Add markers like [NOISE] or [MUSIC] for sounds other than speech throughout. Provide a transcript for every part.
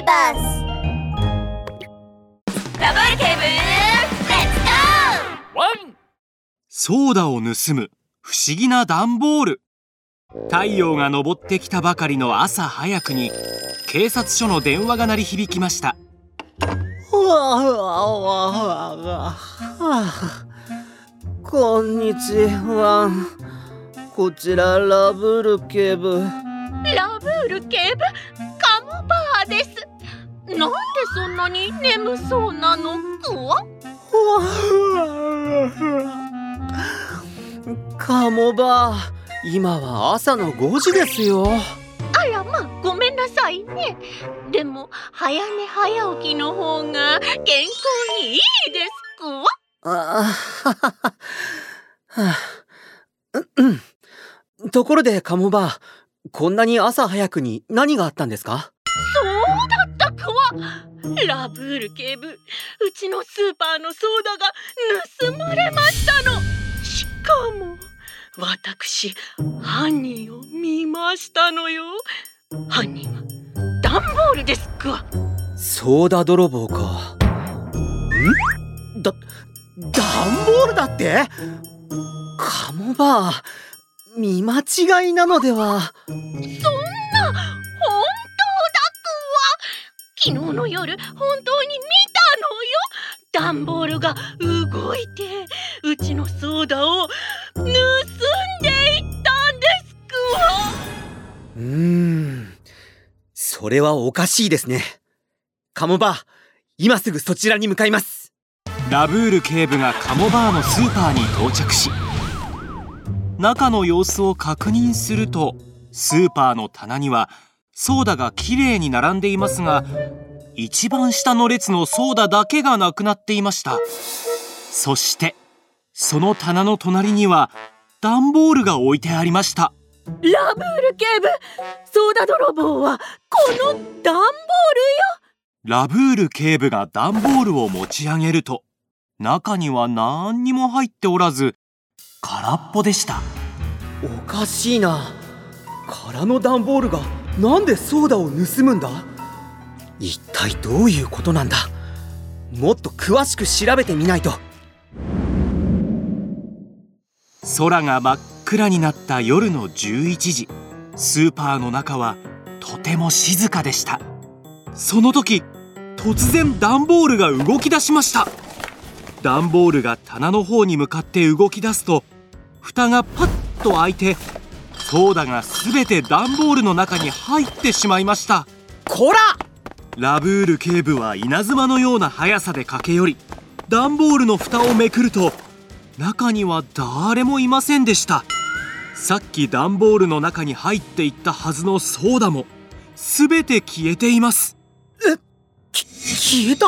ーバースダブルケーブルレッツゴーワンソーダを盗む不思議な段ボール。太陽が昇ってきたばかりの朝早くに警察署の電話が鳴り響きました。こんにちは。こちらラブール警部。ラブール警部？なんでそんなに眠そうなの？クワカモバー今は朝の5時ですよ。あらまあごめんなさいね。でも早寝早起きの方が健康にいいですクワあは [LAUGHS] うん。ところでカモバーこんなに朝早くに何があったんですか？[LAUGHS] ラブール警部うちのスーパーのソーダが盗まれましたの。しかも私犯人を見ましたのよ。犯人はダンボールですか。ソーダ泥棒か。ん？だダンボールだって？カモバー見間違いなのでは。そ昨日の夜本当に見たのよ。ダンボールが動いてうちのソーダを盗んでいったんですクワうーんそれはおかしいですね。カモバー今すぐそちらに向かいます。ラブール警部がカモバーのスーパーに到着し中の様子を確認するとスーパーの棚にはソーダがきれいに並んでいますが一番下の列のソーダだけがなくなっていました。そしてその棚の隣には段ボールが置いてありました。ラブール警部ソーダ泥棒はこのダンボールよ。ラブール警部が段ボールを持ち上げると中には何にも入っておらず空っぽでした。おかしいな。空の段ボールがなんでソーダを盗むんだ？一体どういうことなんだ？もっと詳しく調べてみないと。空が真っ暗になった夜の11時。スーパーの中はとても静かでした。その時突然段ボールが動き出しました。段ボールが棚の方に向かって動き出すと蓋がパッと開いてソーダが全て段ボールの中に入ってしまいました。こら！ラブール警部は稲妻のような速さで駆け寄り段ボールの蓋をめくると中には誰もいませんでした。さっき段ボールの中に入っていったはずのソーダも全て消えています。き消えた？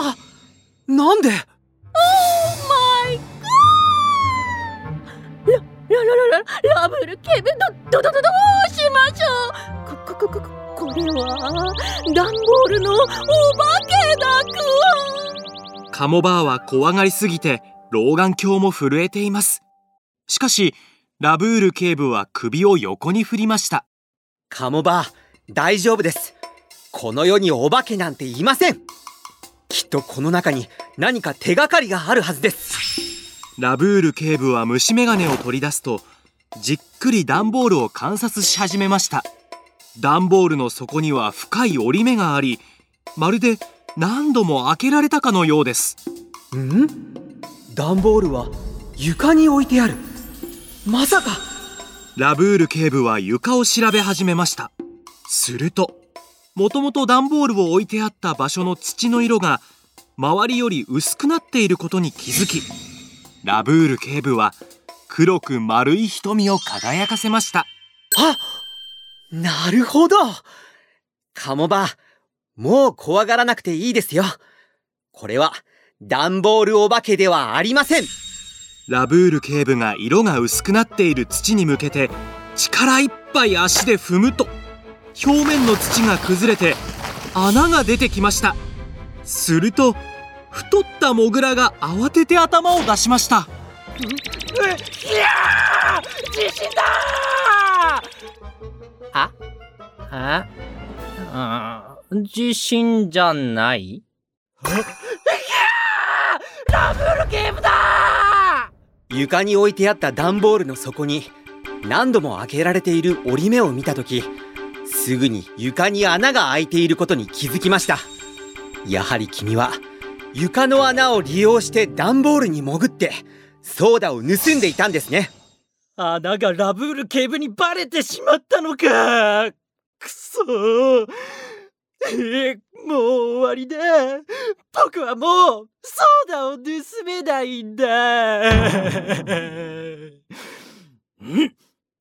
なんで？ラララララブル警部どどどどどうしましょうこここここれはダンボールのお化けだクワカモバーは怖がりすぎて老眼鏡も震えていますしかしラブール警部は首を横に振りましたカモバー大丈夫ですこの世にお化けなんていませんきっとこの中に何か手がかりがあるはずですラブール警部は虫眼鏡を取り出すとじっくり段ボールを観察し始めました。段ボールの底には深い折り目がありまるで何度も開けられたかのようです。ん？段ボールは床に置いてある。まさか。ラブール警部は床を調べ始めました。するともともと段ボールを置いてあった場所の土の色が周りより薄くなっていることに気づきラブール警部は黒く丸い瞳を輝かせました。あなるほど。カモバもう怖がらなくていいですよ。これは段ボールお化けではありません。ラブール警部が色が薄くなっている土に向けて力いっぱい足で踏むと表面の土が崩れて穴が出てきました。すると太ったモグラが慌てて頭を出しました。いやー地震だああ地震じゃない？ラブール警部だ床に置いてあった段ボールの底に何度も開けられている折り目を見た時すぐに床に穴が開いていることに気づきました。やはり君は床の穴を利用して段ボールに潜ってソーダを盗んでいたんですね。穴がラブール警部にバレてしまったのか。くそ。ーえーもう終わりだ。僕はもうソーダを盗めないんだ。[LAUGHS] うん？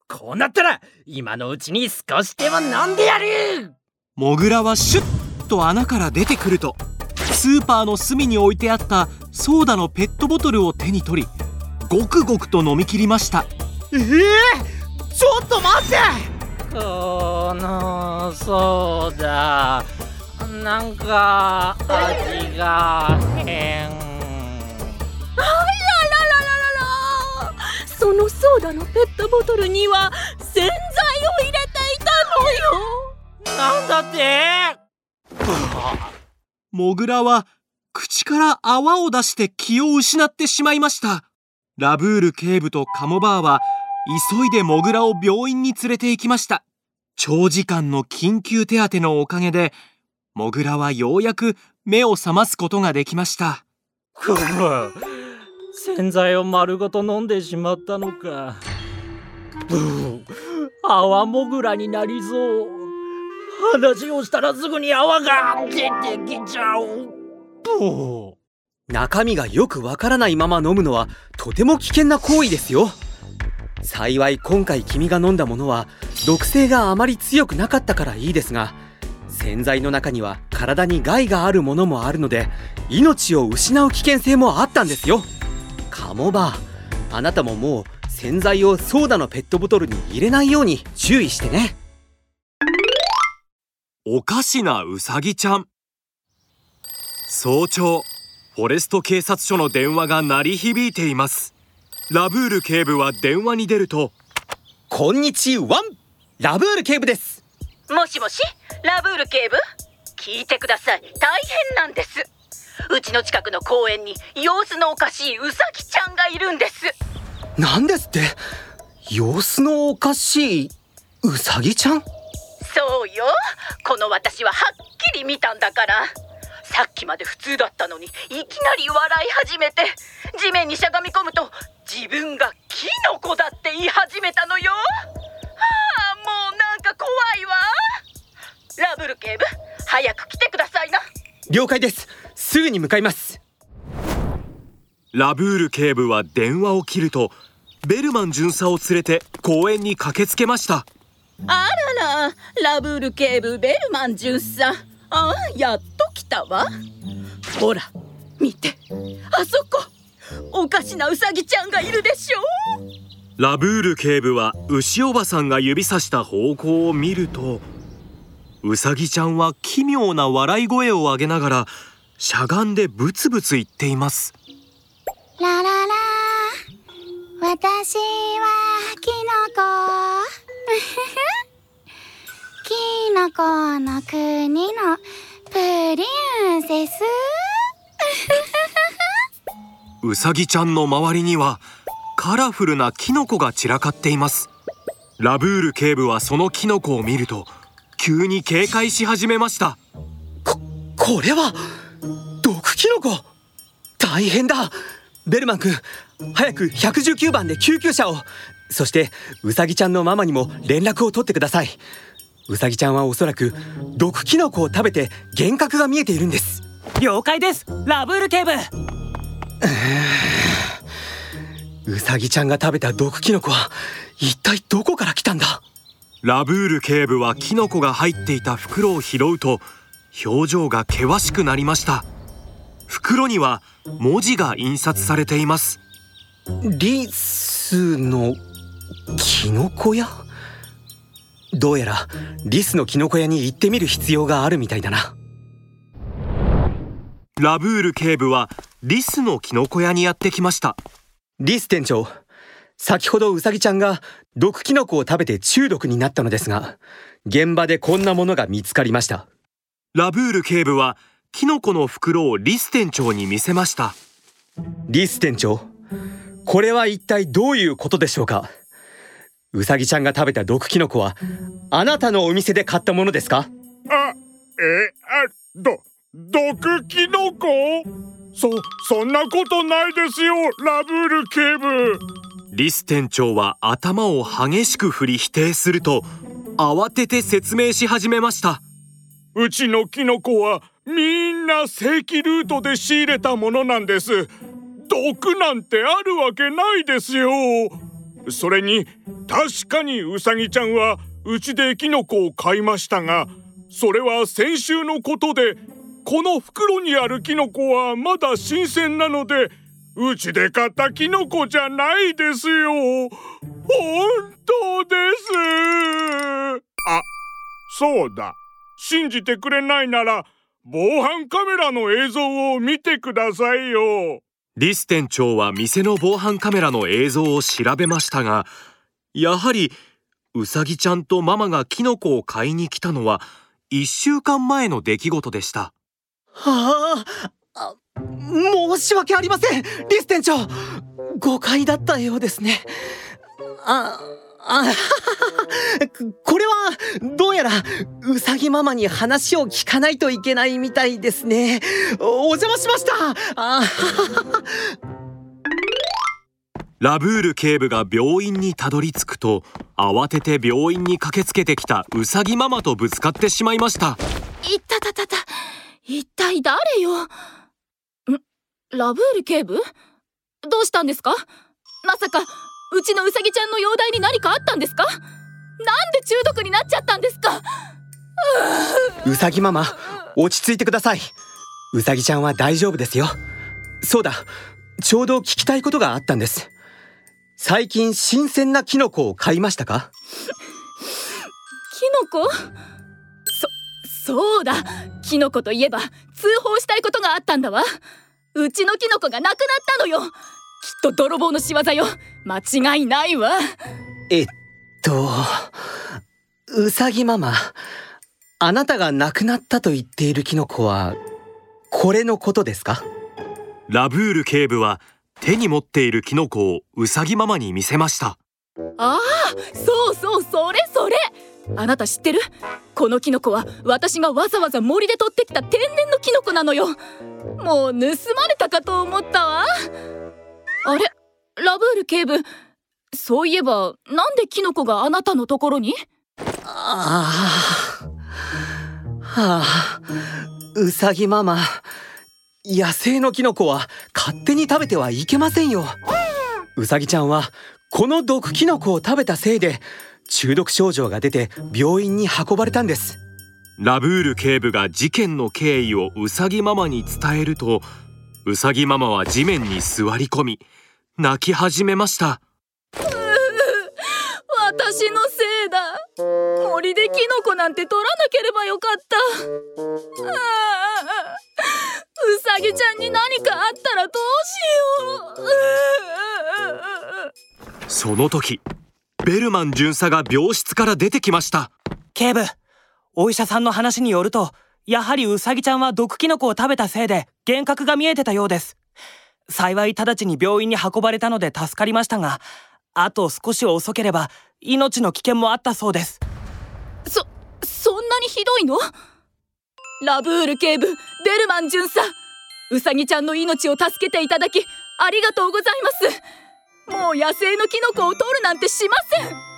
こうなったら今のうちに少しでも飲んでやる！モグラはシュッと穴から出てくるとスーパーの隅に置いてあったソーダのペットボトルを手に取りごくごくと飲み切りました。えー、ちょっと待って！このソーダなんか味が変。あらららららそのソーダのペットボトルには洗剤を入れていたのよ！なんだって？[LAUGHS] モグラは口から泡を出して気を失ってしまいました。ラブール警部とカモバーは急いでモグラを病院に連れて行きました。長時間の緊急手当のおかげでモグラはようやく目を覚ますことができました。くむ洗剤を丸ごと飲んでしまったのか。泡もぐらになりそう。話をしたらすぐに泡が出てきちゃう。ブー中身がよくわからないまま飲むのはとても危険な行為ですよ。幸い今回君が飲んだものは毒性があまり強くなかったからいいですが洗剤の中には体に害があるものもあるので命を失う危険性もあったんですよ。カモバーあなたももう洗剤をソーダのペットボトルに入れないように注意してね。おかしなウサギちゃん。早朝フォレスト警察署の電話が鳴り響いています。ラブール警部は電話に出るとこんにちは。ラブール警部です。もしもしラブール警部？聞いてください。大変なんです。うちの近くの公園に様子のおかしいウサギちゃんがいるんです。なんですって？様子のおかしいウサギちゃん？そうよ。この私ははっきり見たんだから。さっきまで普通だったのにいきなり笑い始めて地面にしゃがみ込むと自分がキノコだって言い始めたのよ。はあもうなんか怖いわ。ラブル警部早く来てくださいな。了解です。すぐに向かいます。ラブール警部は電話を切るとベルマン巡査を連れて公園に駆けつけましたあららラブール警部ベルマン巡査。あやっと来たわ。ほら見て。あそこ。おかしなウサギちゃんがいるでしょラブール警部は牛おばさんが指さした方向を見るとウサギちゃんは奇妙な笑い声を上げながらしゃがんでブツブツ言っています。ラララ私はキノコ [LAUGHS] キノコの国のプリンセス。[LAUGHS] ウサギちゃんの周りにはカラフルなキノコが散らかっています。ラブール警部はそのキノコを見ると急に警戒し始めました。ここれは毒キノコ？大変だ。ベルマン君早く119番で救急車をそしてウサギちゃんのママにも連絡を取ってください。ウサギちゃんはおそらく毒キノコを食べて幻覚が見えているんです。了解です。ラブール警部。ウサギちゃんが食べた毒キノコは一体どこから来たんだ？ラブール警部はキノコが入っていた袋を拾うと表情が険しくなりました。袋には文字が印刷されています。リスのキノコ屋？どうやらリスのキノコ屋に行ってみる必要があるみたいだな。ラブール警部はリスのキノコ屋にやってきました。リス店長先ほどウサギちゃんが毒キノコを食べて中毒になったのですが現場でこんなものが見つかりました。ラブール警部はキノコの袋をリス店長に見せました。リス店長これは一体どういうことでしょうか？うさぎちゃんが食べた毒キノコはあなたのお店で買ったものですか？あ、え、あ、ど、毒キノコ？そ、そんなことないですよ、ラブール警部。リス店長は頭を激しく振り否定すると慌てて説明し始めました。うちのキノコはみんな正規ルートで仕入れたものなんです。毒なんてあるわけないですよそれに確かにウサギちゃんはうちでキノコを買いましたがそれは先週のことでこの袋にあるキノコはまだ新鮮なのでうちで買ったキノコじゃないですよ。本当です。あそうだ。信じてくれないなら防犯カメラの映像を見てくださいよ。リス店長は店の防犯カメラの映像を調べましたがやはりウサギちゃんとママがキノコを買いに来たのは1週間前の出来事でした。はあ申し訳ありませんリス店長。誤解だったようですね。ああこれはどうやらうさぎママに話を聞かないといけないみたいですね。お邪魔しました。あラブール警部が病院にたどり着くと慌てて病院に駆けつけてきたうさぎママとぶつかってしまいました。いったたたた。一体誰よ？ん？ラブール警部？どうしたんですか？まさかうちのうさぎちゃんの容体に何かあったんですか？なんで中毒になっちゃったんですか？うさぎママ落ち着いてください。うさぎちゃんは大丈夫ですよ。そうだちょうど聞きたいことがあったんです。最近新鮮なキノコを買いましたか？キノコ？そそうだ。キノコといえば通報したいことがあったんだわ。うちのキノコがなくなったのよきっと泥棒の仕業よ。間違いないわ。えっとうさぎママあなたが亡くなったと言っているキノコはこれのことですか？ラブール警部は手に持っているキノコをうさぎママに見せました。ああそうそうそれそれ。あなた知ってる？このキノコは私がわざわざ森で取ってきた天然のキノコなのよ。もう盗まれたかと思ったわあれ？ラブール警部そういえばなんでキノコがあなたのところに？ああはあうさぎママ野生のキノコは勝手に食べてはいけませんよ。うさぎちゃんはこの毒キノコを食べたせいで中毒症状が出て病院に運ばれたんです。ラブール警部が事件の経緯をうさぎママに伝えるとうさぎママは地面に座り込み泣き始めました。私のせいだ。森でキノコなんて取らなければよかった。うさぎちゃんに何かあったらどうしよう。その時ベルマン巡査が病室から出てきました。警部お医者さんの話によるとやはりウサギちゃんは毒キノコを食べたせいで幻覚が見えてたようです。幸い直ちに病院に運ばれたので助かりましたがあと少し遅ければ命の危険もあったそうです。そそんなにひどいの？ラブール警部ベルマン巡査。うさぎちゃんの命を助けていただきありがとうございます。もう野生のキノコを取るなんてしません。